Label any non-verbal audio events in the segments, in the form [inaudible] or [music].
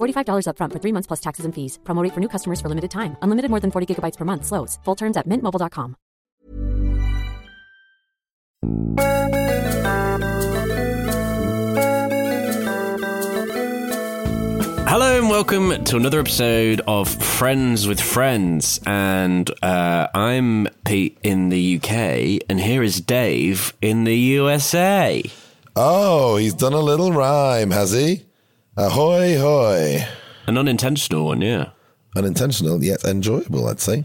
$45 upfront for three months plus taxes and fees. Promo rate for new customers for limited time. Unlimited more than 40 gigabytes per month. Slows. Full terms at mintmobile.com. Hello and welcome to another episode of Friends with Friends. And uh, I'm Pete in the UK, and here is Dave in the USA. Oh, he's done a little rhyme, has he? Ahoy, hoy. An unintentional one, yeah. Unintentional, yet enjoyable, I'd say.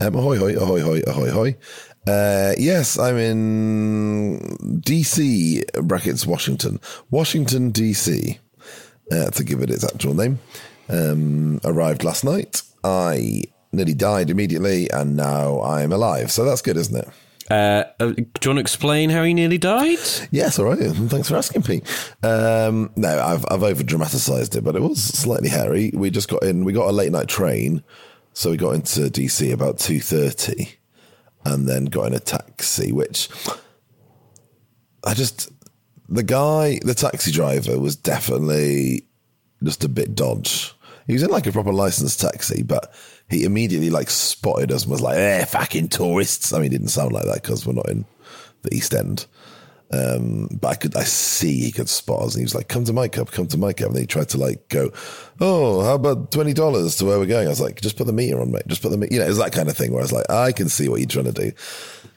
Um, ahoy, hoy, ahoy, hoy, ahoy, hoy. Uh, yes, I'm in DC, brackets Washington. Washington, DC, uh, to give it its actual name. Um, arrived last night. I nearly died immediately, and now I'm alive. So that's good, isn't it? Uh, uh, do you want to explain how he nearly died? Yes, all right. Thanks for asking, Pete. Um, no, I've I've over dramatized it, but it was slightly hairy. We just got in. We got a late night train, so we got into DC about two thirty, and then got in a taxi. Which I just the guy, the taxi driver, was definitely just a bit dodge. He was in like a proper licensed taxi, but he immediately like spotted us and was like, "Eh, fucking tourists." I mean, he didn't sound like that because we're not in the East End. Um, but I could, I see he could spot us, and he was like, "Come to my cab, come to my cab." And he tried to like go, "Oh, how about twenty dollars to where we're going?" I was like, "Just put the meter on, mate. Just put the meter." You know, it was that kind of thing where I was like, "I can see what you're trying to do."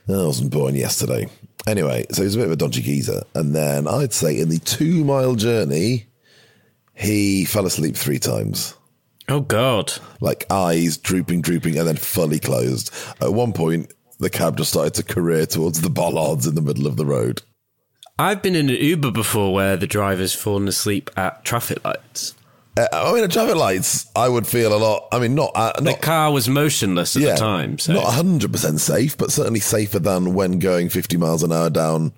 I wasn't born yesterday. Anyway, so he was a bit of a dodgy geezer, and then I'd say in the two mile journey, he fell asleep three times Oh, God. like eyes drooping, drooping, and then fully closed. At one point, the cab just started to career towards the bollards in the middle of the road. I've been in an Uber before where the driver's fallen asleep at traffic lights. Uh, I mean, at traffic lights, I would feel a lot. I mean, not uh, The car was motionless at yeah, the time. So. not hundred percent safe, but certainly safer than when going fifty miles an hour down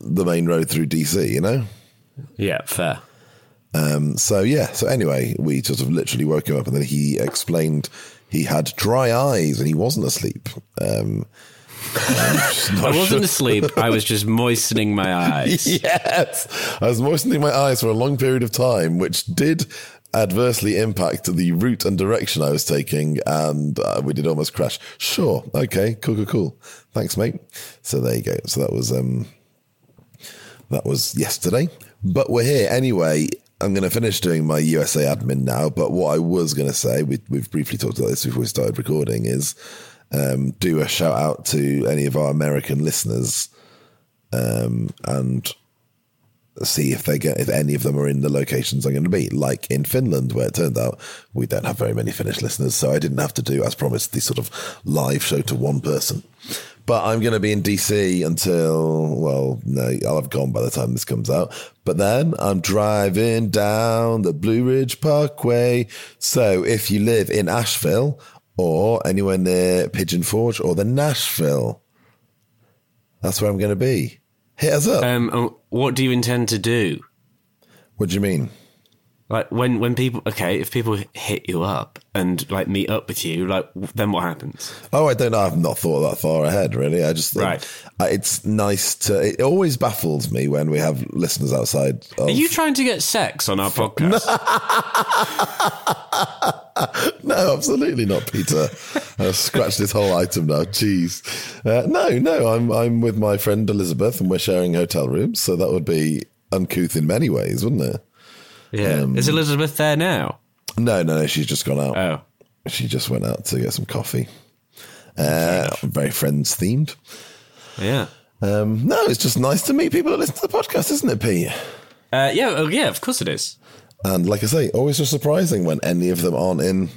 the main road through DC. You know. yeah, fair. Um, so yeah. So anyway, we sort of literally woke him up, and then he explained he had dry eyes and he wasn't asleep. Um, [laughs] I wasn't asleep. I was just moistening my [laughs] eyes. yes, I was moistening my eyes for a long period of time, which did adversely impact the route and direction I was taking, and uh, we did almost crash. Sure, okay, cool, cool, cool. Thanks, mate. So there you go. So that was um, that was yesterday, but we're here anyway. I'm going to finish doing my USA admin now, but what I was going to say, we, we've briefly talked about this before we started recording, is um, do a shout out to any of our American listeners um, and see if they get if any of them are in the locations I'm going to be. Like in Finland, where it turned out we don't have very many Finnish listeners, so I didn't have to do, as promised, the sort of live show to one person. But I'm going to be in DC until well, no, I'll have gone by the time this comes out. But then I'm driving down the Blue Ridge Parkway. So if you live in Asheville or anywhere near Pigeon Forge or the Nashville, that's where I'm going to be. Hit us up. Um, what do you intend to do? what do you mean? Like when when people okay, if people hit you up and like meet up with you, like then what happens? Oh, I don't know. I've not thought that far ahead, really. I just Right. uh, it's nice to. It always baffles me when we have listeners outside. Of, Are you trying to get sex on our podcast? [laughs] no, absolutely not, Peter. I've scratched this whole item now. Jeez. Uh, no, no. I'm I'm with my friend Elizabeth, and we're sharing hotel rooms, so that would be uncouth in many ways, wouldn't it? Yeah. Is Elizabeth there now? No, no, no. She's just gone out. Oh. She just went out to get some coffee. Uh, very friends themed. Yeah. Um, no, it's just nice to meet people that listen to the podcast, isn't it, Pete? Uh, yeah, oh, yeah, of course it is. And like I say, always just surprising when any of them aren't in,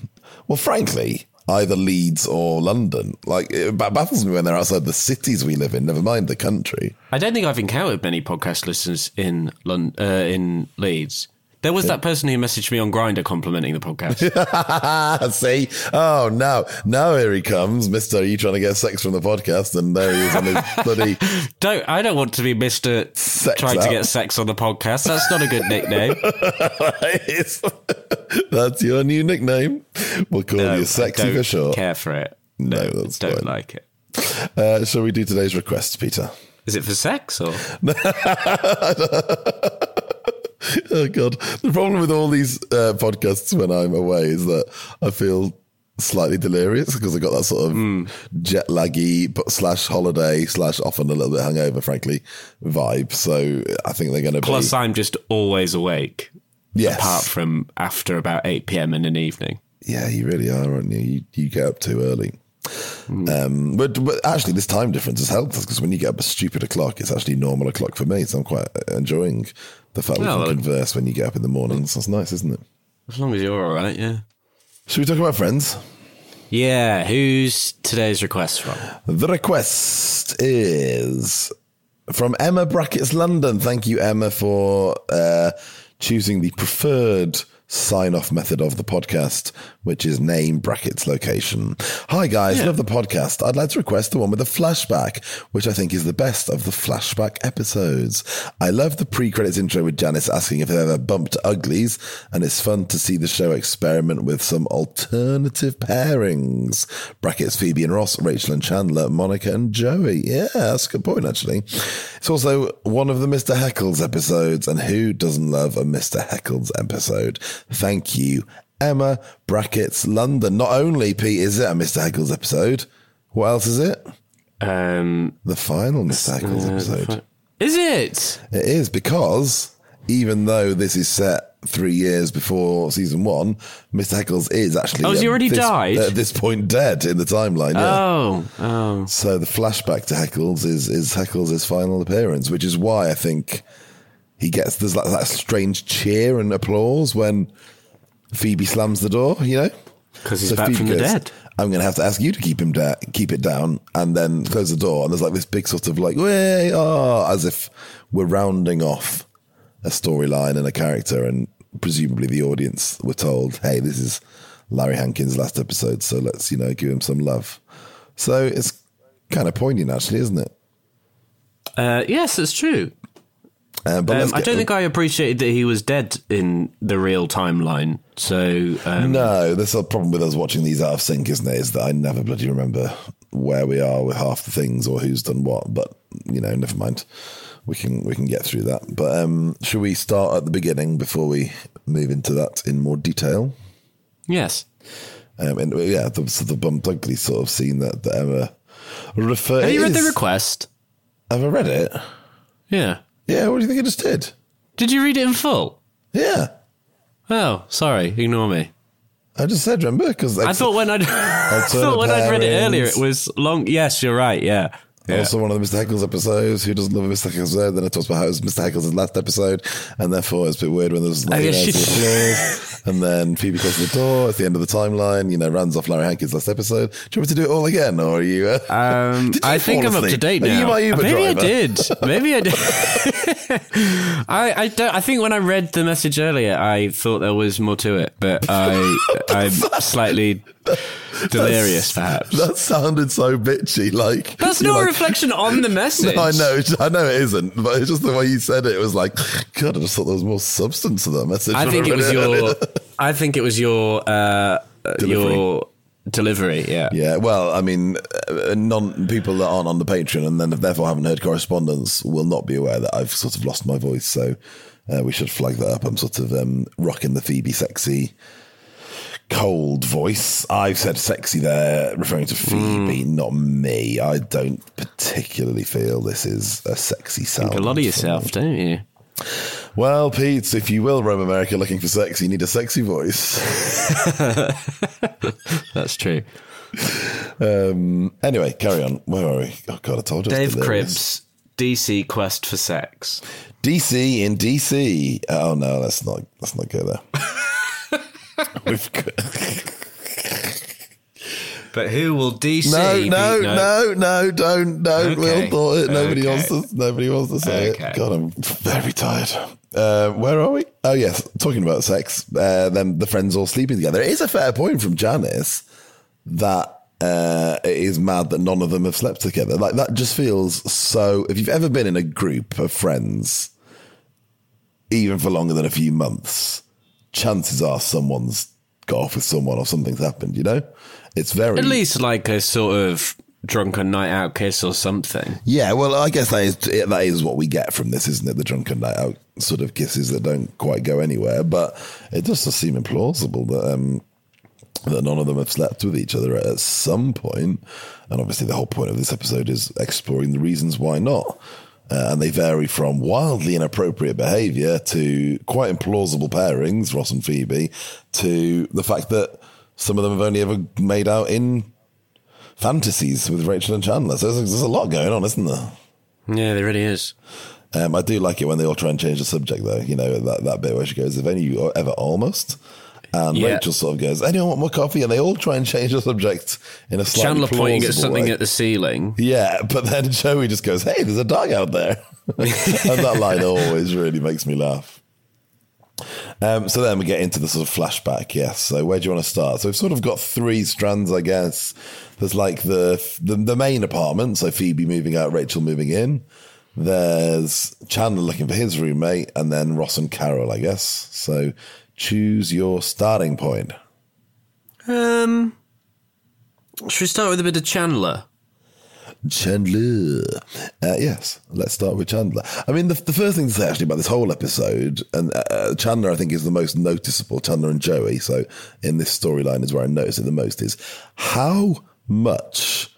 well, frankly, either Leeds or London. Like, it baffles me when they're outside the cities we live in, never mind the country. I don't think I've encountered many podcast listeners in uh, in Leeds. There was that person who messaged me on Grindr complimenting the podcast. [laughs] See? Oh, no. Now here he comes. Mister, are you trying to get sex from the podcast? And there he is on his [laughs] bloody. don't I don't want to be Mister Sex trying to get sex on the podcast. That's not a good nickname. [laughs] That's your new nickname. We'll call No, you I Sexy don't for sure. Care for it? No, that's don't fine. like it. Uh, shall we do today's request, Peter? Is it for sex or? [laughs] Oh God! The problem with all these uh, podcasts when I'm away is that I feel slightly delirious because I got that sort of Hmm. jet laggy slash holiday slash often a little bit hungover, frankly, vibe. So I think they're going to be Plus, be I'm just always awake. yes. Apart from after about eight p.m. in an evening. yeah, you really are, aren't you? You, you get up too early. Hmm. Um, but, but actually, this time difference has helped us because when you get up a stupid o'clock, it's actually normal o'clock for me. So I'm quite enjoying the fact we can converse when you get up in the mornings. That's nice, isn't it? As long as you're all right, yeah. Should we talk about friends? Yeah. Who's today's request from? The request is from Emma Brackets London. Thank you, Emma, for uh, choosing the preferred sign off method of the podcast, which is name brackets location. Hi, guys. Love the podcast. I'd like to request the one with a flashback, which I think is the best of the flashback episodes. I love the pre credits intro with Janice asking if they've ever bumped uglies, and it's fun to see the show experiment with some alternative pairings. Brackets Phoebe and Ross, Rachel and Chandler, Monica and Joey. Yeah, that's a good point, actually. It's also one of the Mr. Heckles episodes, and who doesn't love a Mr. Heckles episode? Thank you, Emma Brackets London. Not only, Pete, is it a Mr. Heckles episode, what else is it? Um, The final Mr. Heckles uh, episode. is it? It is because even though this is set three years before season one, Mr. Heckles is actually. Oh, has he already this- died? At this point, dead in the timeline. Yeah. Oh, oh. So the flashback to Heckles is is Heckles' final appearance, which is why I think he gets there's like that strange cheer and applause when Phoebe slams the door. You know, Because he's back from the dead. I'm going to have to ask you to keep him da- keep it down, and then close the door. And there's like this big sort of like way oh, as if we're rounding off a storyline and a character, and presumably the audience were told, "Hey, this is Larry Hankins' last episode, so let's you know give him some love." So it's kind of poignant, actually, isn't it? Uh, yes, it's true. Um, but Um, I don't think I appreciated that he was dead in the real timeline. So, um, No, there's a problem with us watching these out of sync, isn't it? Is that I never bloody remember where we are with half the things or who's done what. But you know, never mind. We can we can get through that. But um, should we start at the beginning before we move into that in more detail? yes. Um, and yeah, the, the bump ugly sort of scene that, that Emma referred. Have you read the request? Have I read it? Yeah. Yeah. What do you think I just did? Did you read it in full? Yeah, Oh, sorry. Ignore me. I just said remember because I thought when I'd, [laughs] [laughs] I thought when I'd read it earlier, it was long. Yes, you're right. Yeah. Yeah. Also, one of the Mr. Heckles episodes. Who doesn't love a Mr. Heckles episode? Then it talks about how it was Mr. Heckles' last episode, and therefore it's a bit weird when there's like, Oh, you know, and then Phoebe closes the door. It's the end of the timeline. You know, runs off Larry Hankins' last episode. Do you want me to do it all again, or are you? Uh, Um, [laughs] you I think I'm up to asleep? date Are now. you my Uber Maybe I did. [laughs] Maybe I did. [laughs] I I don't. I think when I read the message earlier, I thought there was more to it, but I I'm slightly [laughs] delirious, perhaps. that sounded so bitchy. Like That's you're not a like, reflection on the message. [laughs] No, I know, it's- I know it isn't, but it's just the way you said it. It was like, God, I just thought there was more substance to that message. I think it was your. [laughs] I think it was your. Uh, Delivery. your delivery. Yeah. Yeah, well, I mean, uh, non people that aren't on the Patreon and then therefore haven't heard correspondence will not be aware that I've sort of lost my voice. So uh, we should flag that up. I'm sort of um, rocking the Phoebe sexy cold voice. I've said sexy there, referring to Phoebe, not me. I don't particularly feel this is a sexy sound. Think a lot of yourself, don't you? Well, Pete, if you will roam America looking for sex, you need a sexy voice. [laughs] That's true. um, anyway, carry on. Where are we? Oh god, I told you. Dave. Cribs, DC Quest for Sex. DC in DC. Oh no, let's not let's not go there. [laughs] [laughs] But who will DC? no, no, no, no, don't, don't. We all Okay. thought it. Nobody wants to. Nobody wants to say it. God, I'm very tired. Uh, where are we? Oh yes, talking about sex. Uh, then the friends all sleeping together. It is a fair point from Janice that uh, it is mad that none of them have slept together. Like that just feels so. If you've ever been in a group of friends, even for longer than a few months, chances are someone's got off with someone or something's happened. You know, it's very At least like a sort of drunken night out kiss or something. Yeah, well, I guess that is that is what we get from this, isn't it? The drunken night out sort of kisses that don't quite go anywhere. But it does just seem implausible that um, that none of them have slept with each other at some point. And obviously, the whole point of this episode is exploring the reasons why not. Uh, and they vary from wildly inappropriate behaviour to quite implausible pairings, Ross and Phoebe, to the fact that some of them have only ever made out in fantasies with Rachel and Chandler. So there's, there's a lot going on, isn't there? Yeah, there really is. Um, I do like it when they all try and change the subject, though. You know that that bit where she goes, "If any of you ever almost," and Yeah. Rachel sort of goes, "Anyone want more coffee?" And they all try and change the subject in a slightly Chandler pointing at something way. at the ceiling. Yeah, but then [laughs] Joey just goes, "Hey, there's a dog out there," [laughs] and that line always really makes me laugh. Um, so then we get into the sort of flashback. Yes. So where do you want to start? So we've sort of got three strands, I guess. There's like the the, the main apartment. So Phoebe moving out, Rachel moving in. There's Chandler looking for his roommate, and then Ross and Carol, I guess. So choose your starting point. Um, should we start with a bit of Chandler? Chandler. Uh, yes, let's start with Chandler. I mean, the, the first thing to say actually about this whole episode, and uh, Chandler, I think, is the most noticeable, Chandler and Joey. So in this storyline is where I notice it the most, is how much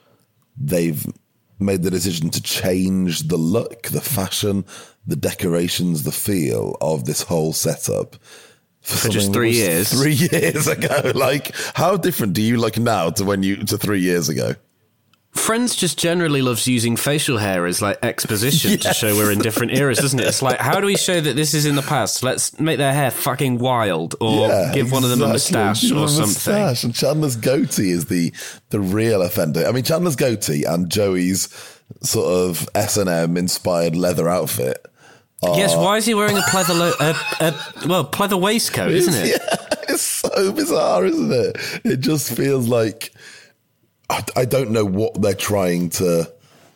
they've made the decision to change the look, the fashion, the decorations, the feel of this whole setup. For, just three years? [laughs] Three years ago. [laughs] Like, how different do you look now to when you, to three years ago? Friends just generally loves using facial hair as like exposition to show we're in different eras, doesn't it? It's like, how do we show that this is in the past? Let's make their hair fucking wild, or Yeah, give one of them a moustache or something. moustache. And Chandler's goatee is the the real offender. I mean, Chandler's goatee and Joey's sort of S and M inspired leather outfit. Yes, why is he wearing a pleather, lo- a, a, well, pleather waistcoat, isn't it? [laughs] Yeah, it's so bizarre, isn't it? It just feels like I, I don't know what they're trying to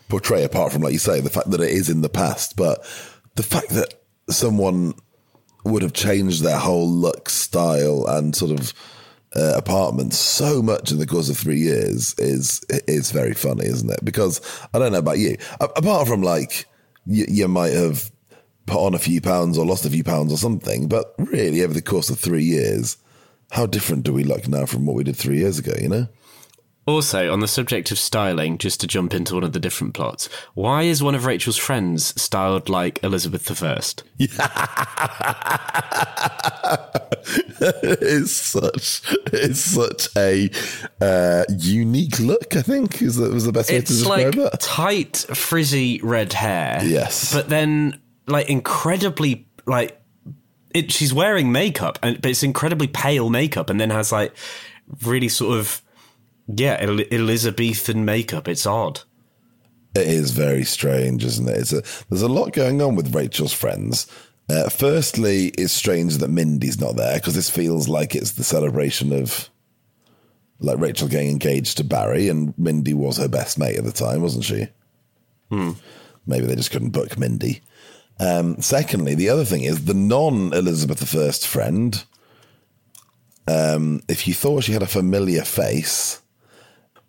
portray, apart from, like you say, the fact that it is in the past. But the fact that someone would have changed their whole look, style, and sort of uh, apartment so much in the course of three years is is very funny, isn't it? Because I don't know about you, A- apart from like you, you might have put on a few pounds or lost a few pounds or something, but really over the course of three years, how different do we look now from what we did three years ago? You know. Also, on the subject of styling, just to jump into one of the different plots, why is one of Rachel's friends styled like Elizabeth I? [laughs] it's such it's such a uh, unique look. I think is that was the best way to describe like it. tight, frizzy red hair. Yes. But then, like, incredibly, like, it, she's wearing makeup, and but it's incredibly pale makeup, and then has, like, really sort of, yeah, El- Elizabethan makeup. It's odd. It is very strange, isn't it? It's a, there's a lot going on with Rachel's friends. Uh, firstly, it's strange that Mindy's not there because this feels like it's the celebration of like Rachel getting engaged to Barry, and Mindy was her best mate at the time, wasn't she? Maybe they just couldn't book Mindy. Um, secondly, the other thing is the non Elizabeth I friend. Um, if you thought she had a familiar face,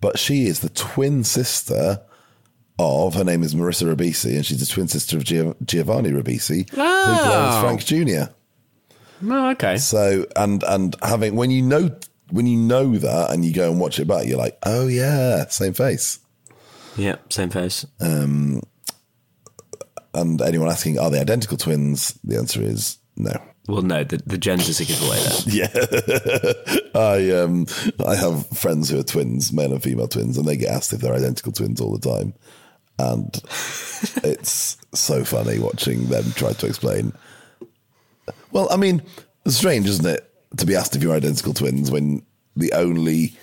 but she is the twin sister of her name is Marissa Ribisi, and she's the twin sister of Gio- Giovanni Ribisi, who Oh. plays Frank Jr. Oh, okay. So and and having when you know when you know that and you go and watch it back, you're like, oh yeah, same face. Yeah, same face. And anyone asking, are they identical twins? The answer is no. Well, no, the, the gender's a giveaway there. [laughs] Yeah, I um I have friends who are twins, male and female twins, and they get asked if they're identical twins all the time, and [laughs] it's so funny watching them try to explain. Well, I mean, it's strange, isn't it, to be asked if you're identical twins when the only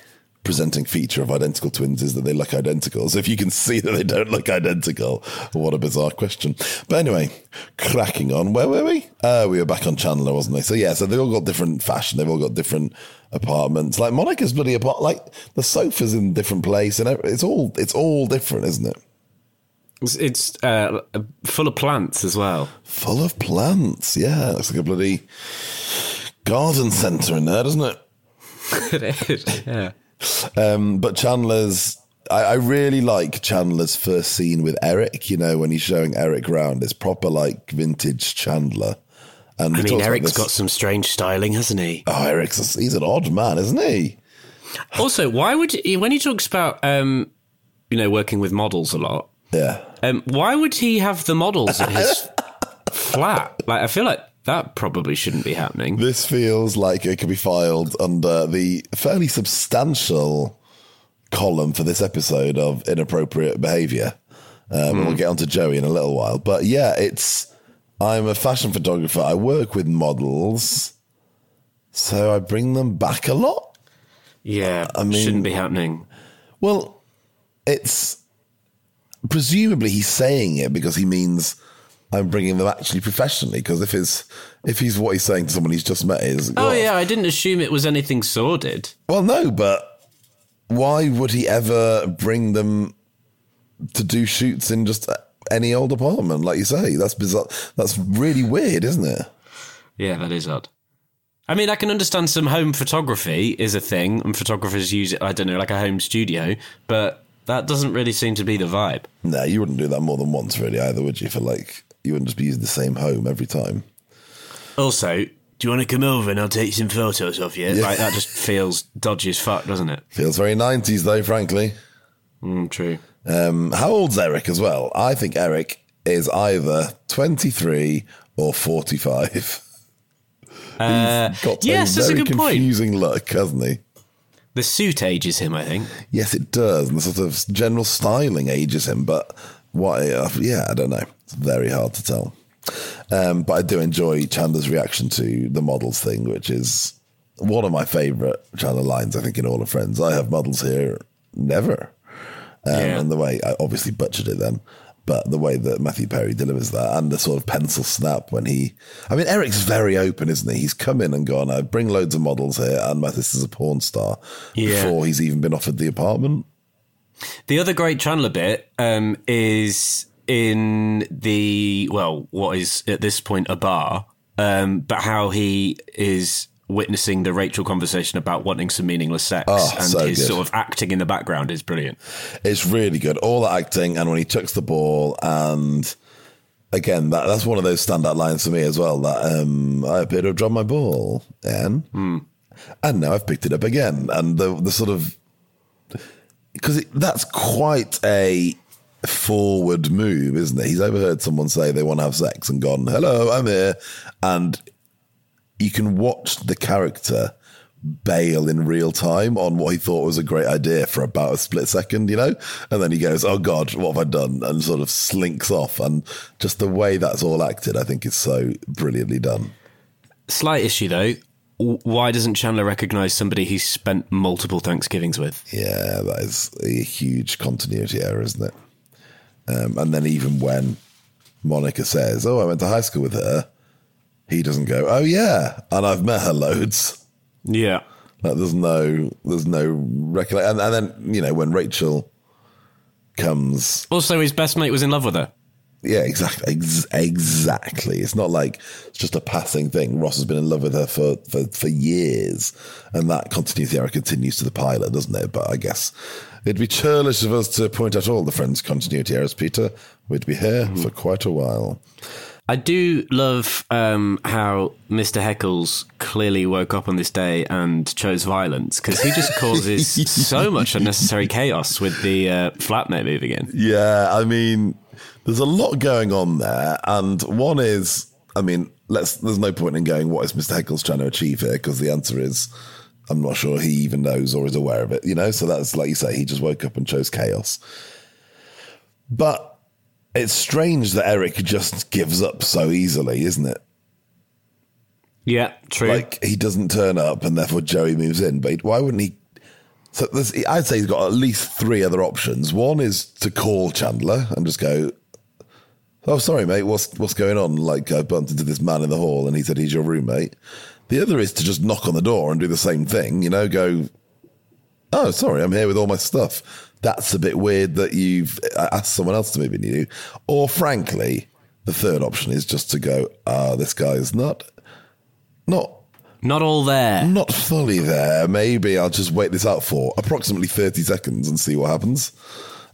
presenting feature of identical twins is that they look identical. So if you can see that they don't look identical, what a bizarre question. But anyway, cracking on. Where were we? Uh, we were back on Chandler, wasn't they? So yeah, so they've all got different fashion. They've all got different apartments. Like Monica's bloody apart. Like the sofa's in a different place, and it's all it's all different, isn't it? It's, it's uh, full of plants as well. Full of plants. Yeah, looks like a bloody garden centre in there, doesn't it? [laughs] it is. Yeah. Um, but Chandler's, I, I, really like Chandler's first scene with Eric. You know, when he's showing Eric around, it's proper like vintage Chandler. And I mean, Eric's got some strange styling, hasn't he? Oh, Eric's a, he's an odd man, isn't he? Also, why would he, when he talks about um, you know working with models a lot? Yeah. Um, why would he have the models at his [laughs] flat? Like, I feel like that probably shouldn't be happening. This feels like it could be filed under the fairly substantial column for this episode of inappropriate behavior. Um, mm. We'll hmm. get on to Joey in a little while. But yeah, it's. I'm a fashion photographer. I work with models. So I bring them back a lot. Yeah, I mean, shouldn't be happening. Well, it's presumably he's saying it because he means I'm bringing them actually professionally because if it's if he's what he's saying to someone he's just met is oh yeah I didn't assume it was anything sordid. Well, no, but why would he ever bring them to do shoots in just any old apartment? Like you say, that's bizarre. That's really weird, isn't it? Yeah, that is odd. I mean, I can understand some home photography is a thing, and photographers use it. I don't know, like a home studio, but that doesn't really seem to be the vibe. No, you wouldn't do that more than once, really, either, would you? For like you wouldn't just be using the same home every time. Also, do you want to come over and I'll take some photos of you? Yeah. Like that just feels dodgy as fuck, doesn't it? Feels very nineties though, frankly. Mm, true. Um, how old's Eric as well? I think Eric is either twenty three or forty five. [laughs] Uh, He's got yes, a very a confusing point. look, hasn't he? The suit ages him, I think. Yes, it does, and the sort of general styling ages him. But what? Uh, yeah, I don't know. It's very hard to tell. Um, but I do enjoy Chandler's reaction to the models thing, which is one of my favourite Chandler lines, I think, in All of Friends. I have models here, never. Um, yeah. And the way I obviously butchered it then, but the way that Matthew Perry delivers that and the sort of pencil snap when he, I mean, Eric's very open, isn't he? He's come in and gone, I bring loads of models here, and this is a porn star yeah. before he's even been offered the apartment. The other great Chandler bit um, is in the well, what is at this point a bar, um, but how he is witnessing the Rachel conversation about wanting some meaningless sex oh, and so his good. sort of acting in the background is brilliant. It's really good. All the acting and when he chucks the ball and again that that's one of those standout lines for me as well. That um, I appear to have dropped my ball and mm. and now I've picked it up again and the the sort of because that's quite a forward move, isn't it? He's overheard someone say they want to have sex and gone, hello, I'm here. And you can watch the character bail in real time on what he thought was a great idea for about a split second, you know? And then he goes, oh God, what have I done? And sort of slinks off. And just the way that's all acted, I think is so brilliantly done. Slight issue though. Why doesn't Chandler recognize somebody he's spent multiple Thanksgivings with? Yeah, that is a huge continuity error, isn't it? Um, and then even when Monica says, "Oh, I went to high school with her," he doesn't go, "Oh yeah," and I've met her loads. Yeah, like, there's no, there's no recollection. And, and then you know when Rachel comes, also his best mate was in love with her. Yeah, exactly. Ex- exactly. It's not like it's just a passing thing. Ross has been in love with her for, for, for years, and that continuity error continues to the pilot, doesn't it? But I guess it'd be churlish of us to point out all the Friends continuity errors, Peter. We'd be here mm-hmm. for quite a while. I do love um, how Mr. Heckles clearly woke up on this day and chose violence because he just causes [laughs] so much unnecessary chaos with the uh, flatmate moving in. Yeah, I mean, there's a lot going on there. And one is, I mean, let's. There's no point in going. What is Mr. Heckles trying to achieve here? Because the answer is, I'm not sure he even knows or is aware of it. You know, so that's like you say, he just woke up and chose chaos. But it's strange that Eric just gives up so easily, isn't it? Yeah, true. Like he doesn't turn up, and therefore Joey moves in. But why wouldn't he? So I'd say he's got at least three other options. One is to call Chandler and just go, "Oh, sorry, mate. What's what's going on?" Like I bumped into this man in the hall, and he said he's your roommate. The other is to just knock on the door and do the same thing. You know, go, "Oh, sorry, I'm here with all my stuff." That's a bit weird that you've asked someone else to move in you. Or frankly, the third option is just to go, "Ah, this guy's not not not all there. not fully there. Maybe I'll just wait this out for approximately 30 seconds and see what happens.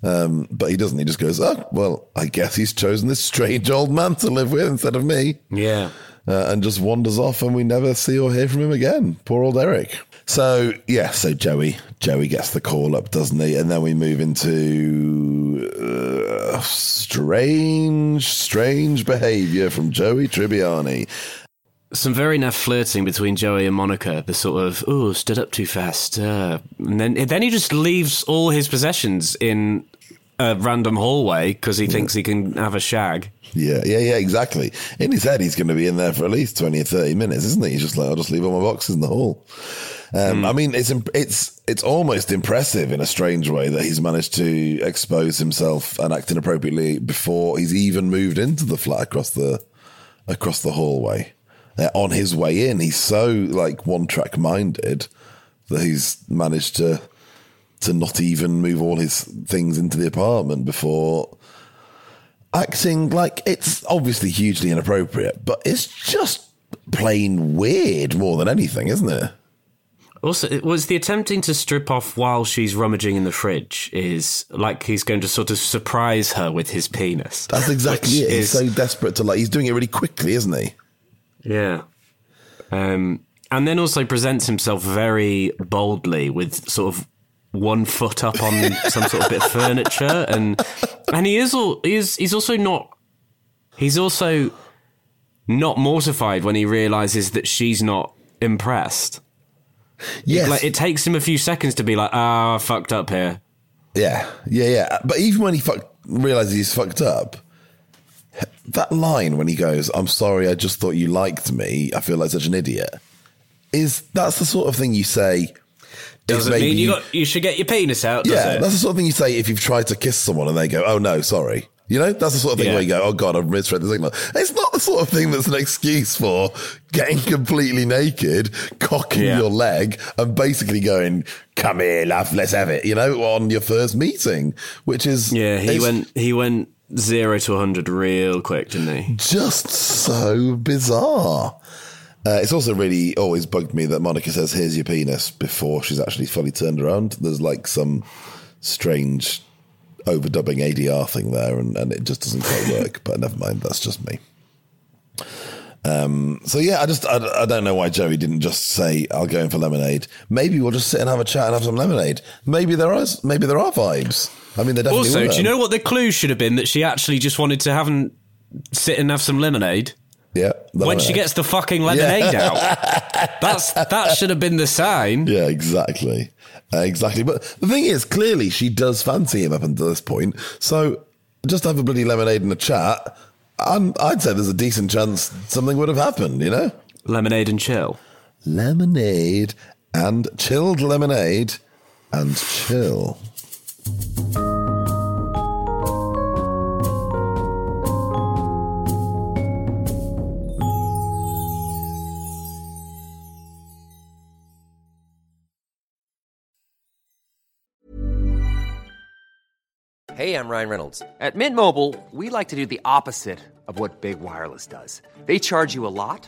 Um, but he doesn't. He just goes, oh, well, I guess he's chosen this strange old man to live with instead of me. Yeah. Uh, and just wanders off, and we never see or hear from him again. Poor old Eric. So, yeah, so Joey, Joey gets the call up, doesn't he? And then we move into uh, strange, strange behavior from Joey Tribbiani some very naff flirting between Joey and Monica. The sort of oh, stood up too fast, uh, and then then he just leaves all his possessions in a random hallway because he thinks he can have a shag. Yeah, yeah, yeah, exactly. In his head, he's going to be in there for at least twenty or thirty minutes, isn't he? He's just like, I'll just leave all my boxes in the hall. Um, I mean, it's it's it's almost impressive in a strange way that he's managed to expose himself and act inappropriately before he's even moved into the flat across the across the hallway on his way in. He's so like one track minded that he's managed to to not even move all his things into the apartment before acting like it's obviously hugely inappropriate, but it's just plain weird more than anything, isn't it? Also, it was the attempting to strip off while she's rummaging in the fridge is like he's going to sort of surprise her with his penis. That's exactly it. He's is- so desperate to like. He's doing it really quickly, isn't he? Yeah. Um, and then also presents himself very boldly with sort of one foot up on [laughs] some sort of bit of furniture, and and he is all he is he's also not he's also not mortified when he realizes that she's not impressed. Yes. Like it takes him a few seconds to be like, ah, I fucked up here. Yeah, yeah, yeah. But even when he fuck, realizes he's fucked up, that line when he goes, "I'm sorry, I just thought you liked me. I feel like such an idiot," is that's the sort of thing you say. Doesn't mean you got you should get your penis out. Does yeah, it? that's the sort of thing you say if you've tried to kiss someone and they go, "Oh no, sorry." You know, that's the sort of thing Yeah. where you go, "Oh God, I've misread the signal." It's not the sort of thing that's an excuse for getting completely naked, cocking Yeah. your leg, and basically going, "Come here, love, let's have it." You know, on your first meeting, which is yeah, he went he went zero to hundred real quick, didn't he? just so bizarre. Uh, it's also really always bugged me that Monica says, "Here's your penis" before she's actually fully turned around. There's like some strange overdubbing ADR thing there, and, and it just doesn't quite work. but never mind, that's just me. Um, so yeah, I just I, I don't know why Joey didn't just say I'll go in for lemonade. Maybe we'll just sit and have a chat and have some lemonade. Maybe there are maybe there are vibes. I mean, there definitely Also, were. do you know what the clue should have been? That she actually just wanted to have and sit and have some lemonade. Yeah, When she gets the fucking lemonade [laughs] out, that's that should have been the sign. Yeah, exactly. Uh, exactly. But the thing is, clearly she does fancy him up until this point. So just have a bloody lemonade and a chat. And I'd say there's a decent chance something would have happened, you know? Lemonade and chill. Lemonade and chilled lemonade and chill. Hey, I'm Ryan Reynolds. At Mint Mobile, we like to do the opposite of what Big Wireless does. They charge you a lot,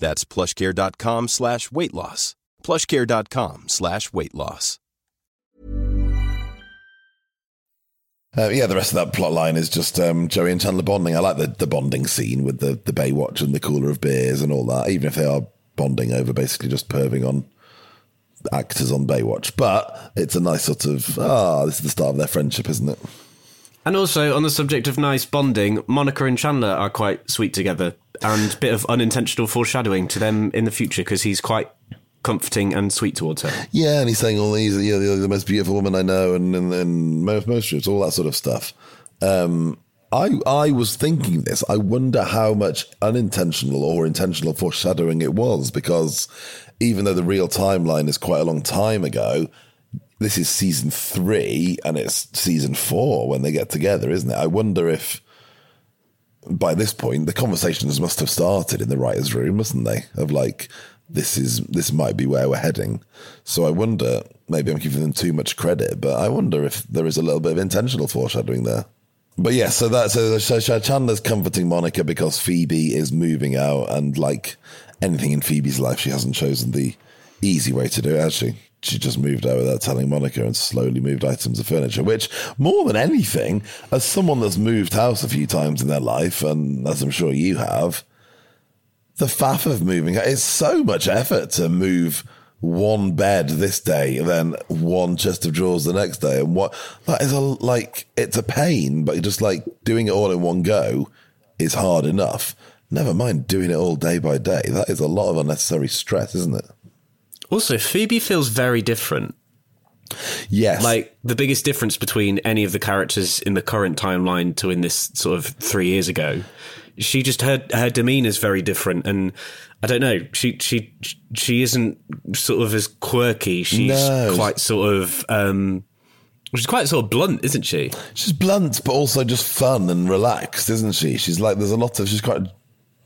That's plushcare.com slash weight loss. plushcare.com slash weight loss. Uh, yeah, the rest of that plot line is just um, Joey and Chandler bonding. I like the, the bonding scene with the, the Baywatch and the cooler of beers and all that, even if they are bonding over basically just perving on actors on Baywatch. But it's a nice sort of, ah, this is the start of their friendship, isn't it? And also, on the subject of nice bonding, Monica and Chandler are quite sweet together, and bit of unintentional foreshadowing to them in the future because he's quite comforting and sweet towards her. Yeah, and he's saying all these, you know, the most beautiful woman I know, and and, and most most trips, all that sort of stuff. Um, I I was thinking this. I wonder how much unintentional or intentional foreshadowing it was, because even though the real timeline is quite a long time ago, this is season three and it's season four when they get together, isn't it? I wonder if by this point the conversations must have started in the writers' room, mustn't they? Of like, this is this might be where we're heading. So I wonder. Maybe I'm giving them too much credit, but I wonder if there is a little bit of intentional foreshadowing there. But yeah, so that so, so Chandler's comforting Monica because Phoebe is moving out, and like anything in Phoebe's life, she hasn't chosen the easy way to do it, has she? She just moved out without telling Monica and slowly moved items of furniture, which, more than anything, as someone that's moved house a few times in their life, and as I'm sure you have, the faff of moving it's so much effort to move one bed this day then one chest of drawers the next day and what that is a like it's a pain but just like doing it all in one go is hard enough. Never mind doing it all day by day. That is a lot of unnecessary stress isn't it Also, Phoebe feels very different. yes Like the biggest difference between any of the characters in the current timeline to in this sort of three years ago, she just her her demeanor is very different, and I don't know. She she she isn't sort of as quirky. She's No. quite sort of. um She's quite sort of blunt, isn't she? she's blunt but also just fun and relaxed isn't she she's like there's a lot of she's quite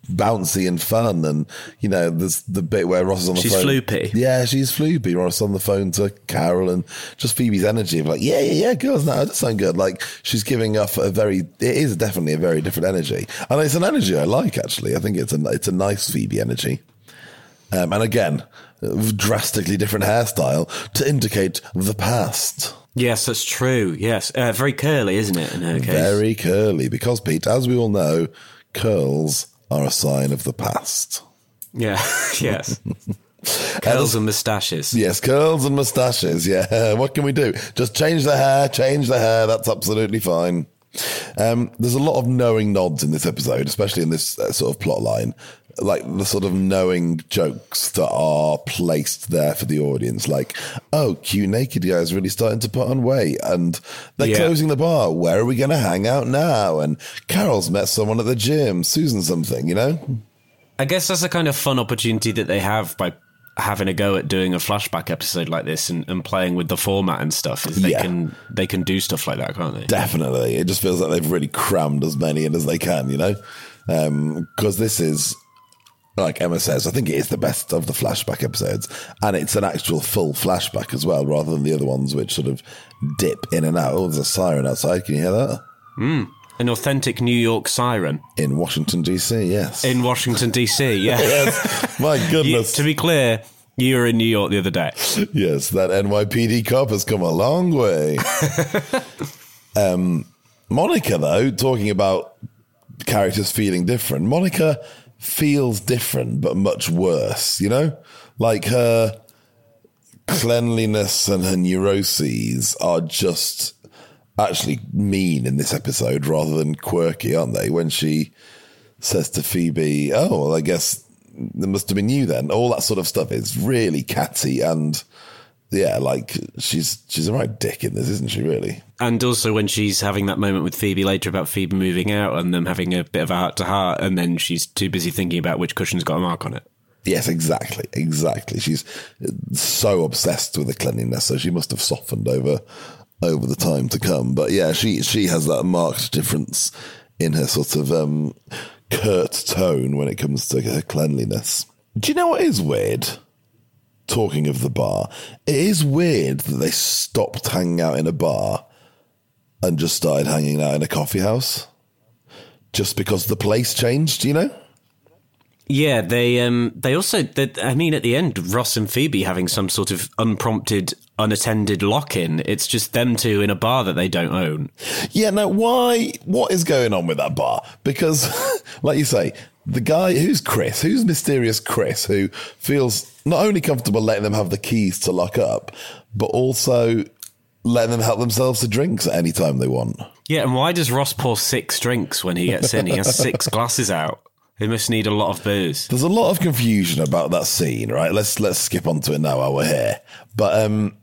bouncy and fun and you know there's the bit where Ross is on the She's phone. She's floopy. yeah she's floopy. Ross on the phone to Carol and just Phoebe's energy of like yeah yeah yeah girls no that does sound good. Like she's giving off a very it is definitely a very different energy. And it's an energy I like actually. I think it's a it's a nice Phoebe energy. Um, and again drastically different hairstyle to indicate the past. Yes, that's true. Yes, uh, very curly, isn't it? In her case, very curly because Pete as we all know curls are a sign of the past yeah, [laughs] yes. [laughs] Curls and moustaches. Yes, curls and mustaches. Yeah, [laughs] what can we do? Just change the hair, change the hair. That's absolutely fine. Um, there's a lot of knowing nods in this episode, especially in this uh, sort of plot line. Like the sort of knowing jokes that are placed there for the audience, like, oh, cute naked guy is really starting to put on weight, and they're Yeah. closing the bar. Where are we going to hang out now? And Carol's met someone at the gym, Susan something, you know? I guess that's a kind of fun opportunity that they have by having a go at doing a flashback episode like this and, and playing with the format and stuff. Is they Yeah. can they can do stuff like that, can't they? Definitely. It just feels like they've really crammed as many in as they can, you know? Um, because this is, like Emma says, I think it is the best of the flashback episodes. And it's an actual full flashback as well, rather than the other ones which sort of dip in and out. Oh, there's a siren outside. Can you hear that? An authentic New York siren In Washington, D.C., yes. in Washington DC. Yeah. [laughs] yes. My You- goodness. to be clear, you were in New York the other day. yes, that NYPD cop has come a long way. [laughs] um, Monica, though, talking about characters feeling different, Monica feels different, but much worse, you know? Like her cleanliness and her neuroses are just actually mean in this episode rather than quirky, aren't they? When she says to Phoebe, "Oh, well, I guess it must have been you then." All that sort of stuff is really catty and yeah, like she's she's a right dick in this, isn't she? Really. And also when she's having that moment with Phoebe later about Phoebe moving out and them having a bit of a heart to heart, and then she's too busy thinking about which cushion's got a mark on it. Yes, exactly, exactly. She's so obsessed with the cleanliness, so she must have softened over over the time to come. But yeah, she she has that marked difference in her sort of um, curt tone when it comes to her cleanliness. Do you know what is weird? Talking of the bar, it is weird that they stopped hanging out in a bar and just started hanging out in a coffee house just because the place changed, you know? Yeah, they um they also they, I mean at the end Ross and Phoebe having some sort of unprompted unattended lock-in. It's just them two in a bar that they don't own. Yeah, now why what is going on with that bar? Because [laughs] like you say, the guy who's Chris, who's mysterious Chris who feels not only comfortable letting them have the keys to lock up, but also letting them help themselves to drinks at any time they want. Yeah, and why does Ross pour six drinks when he gets in? He has six [laughs] glasses out. He must need a lot of booze. There's a lot of confusion about that scene, right? Let's let's skip onto it now while we're here. But um,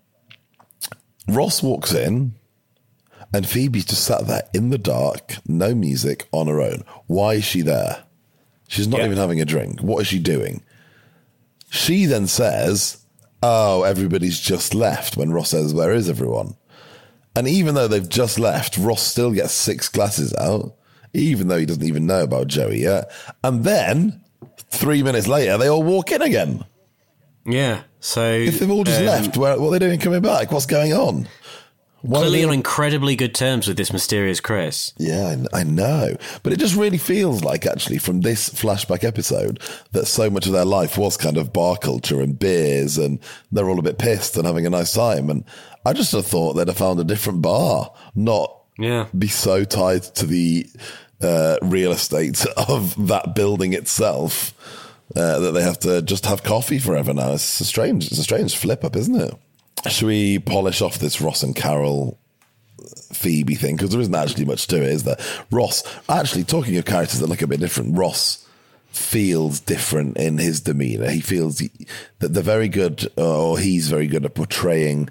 Ross walks in, and Phoebe's just sat there in the dark, no music, on her own. Why is she there? She's not Yeah. even having a drink. What is she doing? She then says, "Oh, everybody's just left." When Ross says, "Where is everyone?" And even though they've just left, Ross still gets six glasses out, even though he doesn't even know about Joey yet. And then three minutes later, they all walk in again. Yeah, so If they've all just um, left, where, what are they doing coming back? What's going on? Why are Clearly on incredibly good terms with this mysterious Chris. Yeah, I, I know. But it just really feels like, actually, from this flashback episode, that so much of their life was kind of bar culture and beers, and they're all a bit pissed and having a nice time. And I just have thought they'd have found a different bar, not Yeah. be so tied to the uh, real estate [laughs] of that building itself uh, that they have to just have coffee forever now. It's a strange, it's a strange flip up, isn't it? Should we polish off this Ross and Carol Phoebe thing because there isn't actually much to it, is there? Ross, actually, talking of characters that look a bit different, Ross feels different in his demeanor. He feels that they're very good, uh, or he's very good at portraying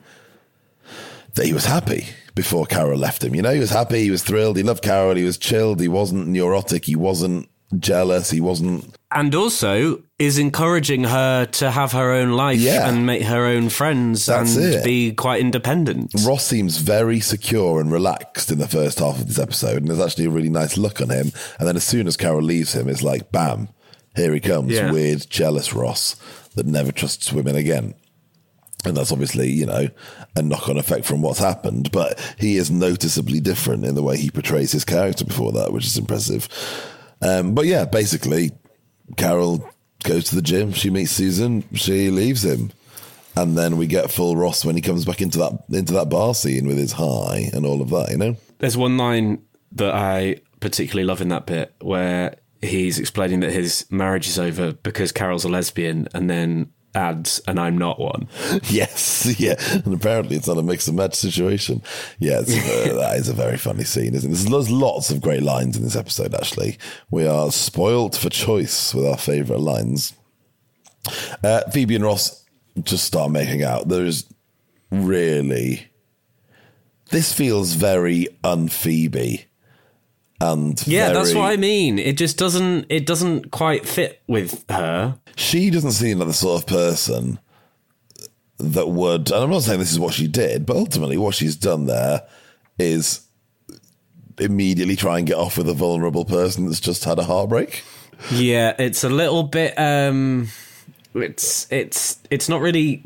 that he was happy before Carol left him. You know, he was happy, he was thrilled, he loved Carol, he was chilled, he wasn't neurotic, he wasn't jealous, he wasn't. And also is encouraging her to have her own life Yeah. and make her own friends That's and it. be quite independent. Ross seems very secure and relaxed in the first half of this episode, and there's actually a really nice look on him. And then as soon as Carol leaves him, it's like, bam, here he comes, Yeah. weird, jealous Ross that never trusts women again. And that's obviously, you know, a knock on effect from what's happened. But he is noticeably different in the way he portrays his character before that, which is impressive. Um, but yeah, basically, Carol goes to the gym, she meets Susan, she leaves him. And then we get full Ross when he comes back into that into that bar scene with his high and all of that, you know? There's one line that I particularly love in that bit where he's explaining that his marriage is over because Carol's a lesbian and then adds, and I'm not one. [laughs] Yes, yeah. And apparently it's not a mix and match situation. Yeah, it's, uh, [laughs] that is a very funny scene, isn't it? There's, there's lots of great lines in this episode, actually. We are spoilt for choice with our favourite lines. Uh, Phoebe and Ross just start making out. There's really. This feels very un-Phoebe. And Yeah, that's what I mean. It just doesn't it doesn't quite fit with her. she doesn't seem like the sort of person that would, and I'm not saying this is what she did, but ultimately what she's done there is immediately try and get off with a vulnerable person that's just had a heartbreak. Yeah, it's a little bit um it's it's it's not really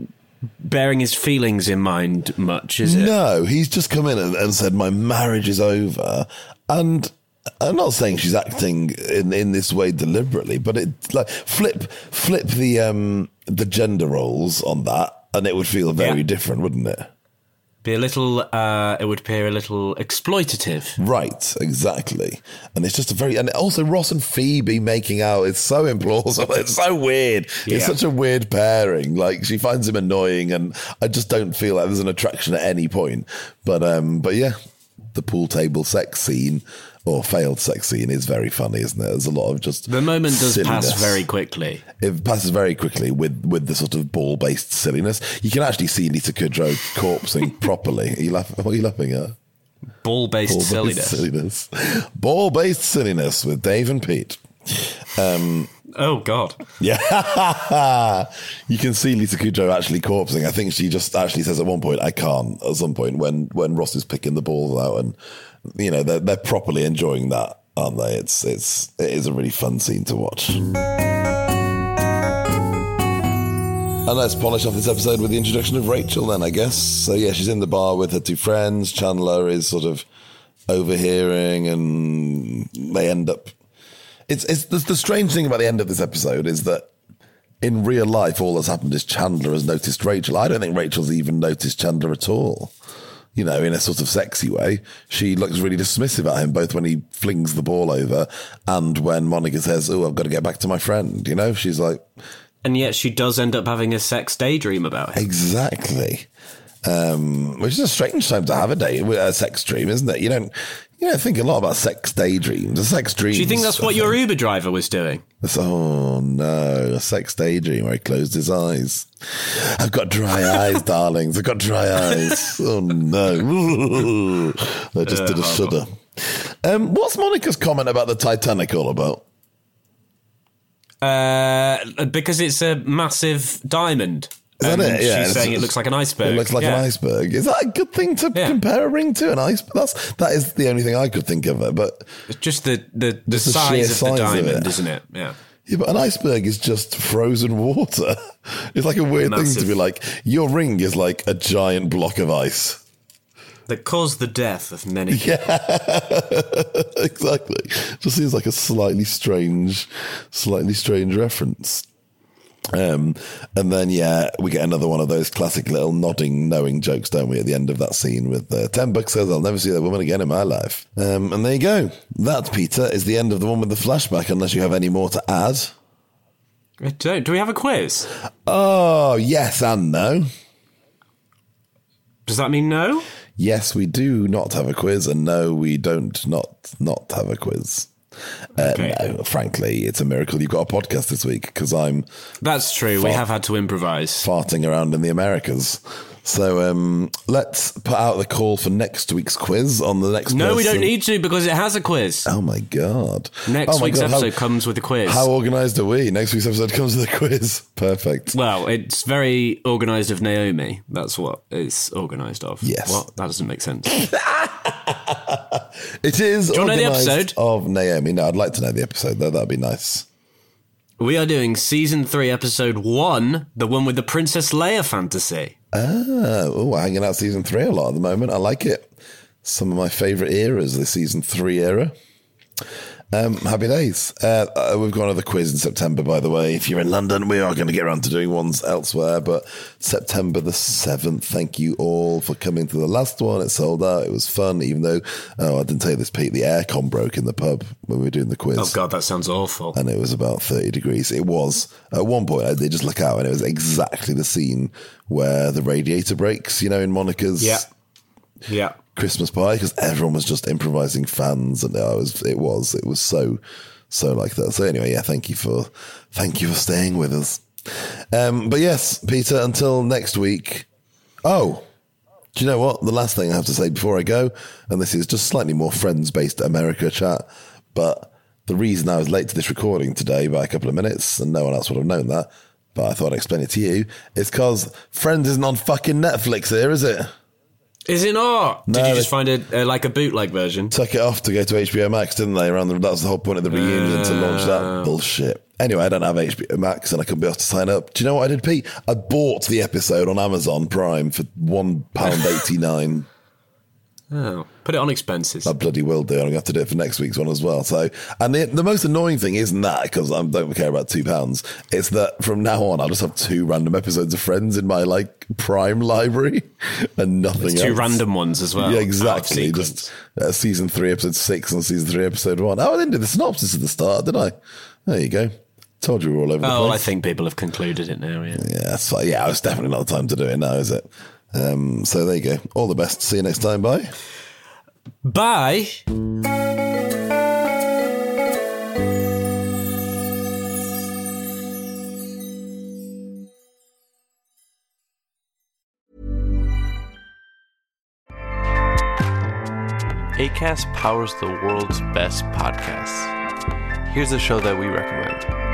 bearing his feelings in mind much, is it? No, he's just come in and, and said, My marriage is over. And I'm not saying she's acting in, in this way deliberately, but it like flip flip the um the gender roles on that and it would feel very Yeah. different, wouldn't it? Be a little. Uh, it would appear a little exploitative. Right, exactly. And it's just a very, and also Ross and Phoebe making out is so implausible. [laughs] It's so weird. It's such a weird pairing. Like she finds him annoying, and I just don't feel like there's an attraction at any point. But, um, but yeah, the pool table sex scene or failed sex scene is very funny, isn't it? There's a lot of just The moment does pass very quickly. It passes very quickly with, with the sort of ball based silliness. You can actually see Lisa Kudrow corpsing [laughs] properly. Are you laughing? What are you laughing at? Ball based silliness. silliness. Ball based silliness with Dave and Pete. Um, Oh God. Yeah. [laughs] you can see Lisa Kudrow actually corpsing. I think she just actually says at one point, I can't, at some point when, when Ross is picking the balls out and, you know, they're, they're properly enjoying that, aren't they? It's, it's, it is a really fun scene to watch. And let's polish off this episode with the introduction of Rachel then, I guess. So yeah, she's in the bar with her two friends. Chandler is sort of overhearing and they end up it's it's the, the strange thing about the end of this episode is that in real life all that's happened is Chandler has noticed Rachel. I don't think Rachel's even noticed Chandler at all. You know, in a sort of sexy way. She looks really dismissive at him, both when he flings the ball over and when Monica says, Oh, I've got to get back to my friend. You know, she's like, And yet she does end up having a sex daydream about him. Exactly. Um, which is a strange time to have a day a sex dream, isn't it? You don't you don't think a lot about sex daydreams. A sex dream. Do you think that's what your Uber driver was doing? Oh no, a sex daydream where he closed his eyes. I've got dry [laughs] eyes, darlings. I've got dry eyes. Oh no. [laughs] [laughs] I just did a shudder. Um, what's Monica's comment about the Titanic all about? Uh, because it's a massive diamond. Is that it? Yeah, She's saying it looks like an iceberg. It looks like Yeah. an iceberg. Is that a good thing to Yeah. compare a ring to? An iceberg? That's that is the only thing I could think of it. But It's just the the, the Just the size of size the of diamond, it. isn't it? Yeah. yeah, but an iceberg is just frozen water. [laughs] It's like a weird thing to be like. Your ring is like a giant block of ice. That caused the death of many. [laughs] People. [laughs] Exactly. Just seems like a slightly strange, slightly strange reference. Um, and then yeah, we get another one of those classic little nodding, knowing jokes, don't we? At the end of that scene with uh, ten bucks says, "I'll never see that woman again in my life." Um, and there you go. That Peter is the end of the one with the flashback. Unless you have any more to add. I don't. Do we have a quiz? Oh yes and no. Does that mean no? Yes, we do not have a quiz, and no, we don't not not have a quiz. Uh, Okay. No, frankly, it's a miracle you've got a podcast this week because I'm That's true. We have had to improvise. farting around in the Americas. So um, let's put out the call for next week's quiz on the next. No, we don't need to because it has a quiz. Oh my god! Next Oh my week's God, how- episode comes with a quiz. How organised are we? Next week's episode comes with a quiz. [laughs] Perfect. well, it's very organised of Naomi. That's what it's organised of. Yes. What? That doesn't make sense. [laughs] It is. Do you know the episode? of Naomi? No, I'd like to know the episode. Though that'd be nice. we are doing season three, episode one, the one with the Princess Leia fantasy. Ah, oh, we're hanging out season three a lot at the moment. I like it. Some of my favourite eras, the season three era. Um, happy days. Uh, uh, we've got another quiz in September, by the way. If you're in London, we are going to get around to doing ones elsewhere. But September the 7th, thank you all for coming to the last one. It sold out. It was fun, even though, oh, I didn't tell you this, Pete, the aircon broke in the pub when we were doing the quiz Oh god, that sounds awful. and it was about 30 degrees. It was. At one point, I did just look out, and it was exactly the scene where the radiator breaks, you know, in Monica's Yeah. Yeah. Christmas pie, because everyone was just improvising fans, and it was, it was, it was so, so like that. So anyway, yeah, thank you for, thank you for staying with us. Um, but yes, Peter, until next week. Oh, do you know what? The last thing I have to say before I go, and this is just slightly more friends based America chat, but the reason I was late to this recording today by a couple of minutes, and no one else would have known that, but I thought I'd explain it to you, is because Friends isn't on fucking Netflix here, is it? Is it not? Did you just find a, uh, like a bootleg version? Took it off to go to HBO Max, didn't they? Around the, that was the whole point of the reunion to launch that bullshit. Anyway, I don't have HBO Max and I couldn't be asked to sign up. Do you know what I did, Pete? I bought the episode on Amazon Prime for one pound eighty nine. Oh, put it on expenses. I bloody will do. I'm going to have to do it for next week's one as well. So, and the, the most annoying thing isn't that because I don't care about two pounds. It's that from now on, I'll just have two random episodes of Friends in my like Prime library [laughs] and nothing It's two else. random ones as well. Yeah, exactly. Just uh, season three, episode six, and season three, episode one. Oh, I didn't do the synopsis at the start, did I? There you go. Told you we were all over the Oh, I think people have concluded it now. Yeah. Yeah, fine. Yeah, it's definitely not the time to do it now, is it? Um, so there you go. All the best. See you next time. Bye. Bye. ACAST powers the world's best podcasts. Here's a show that we recommend.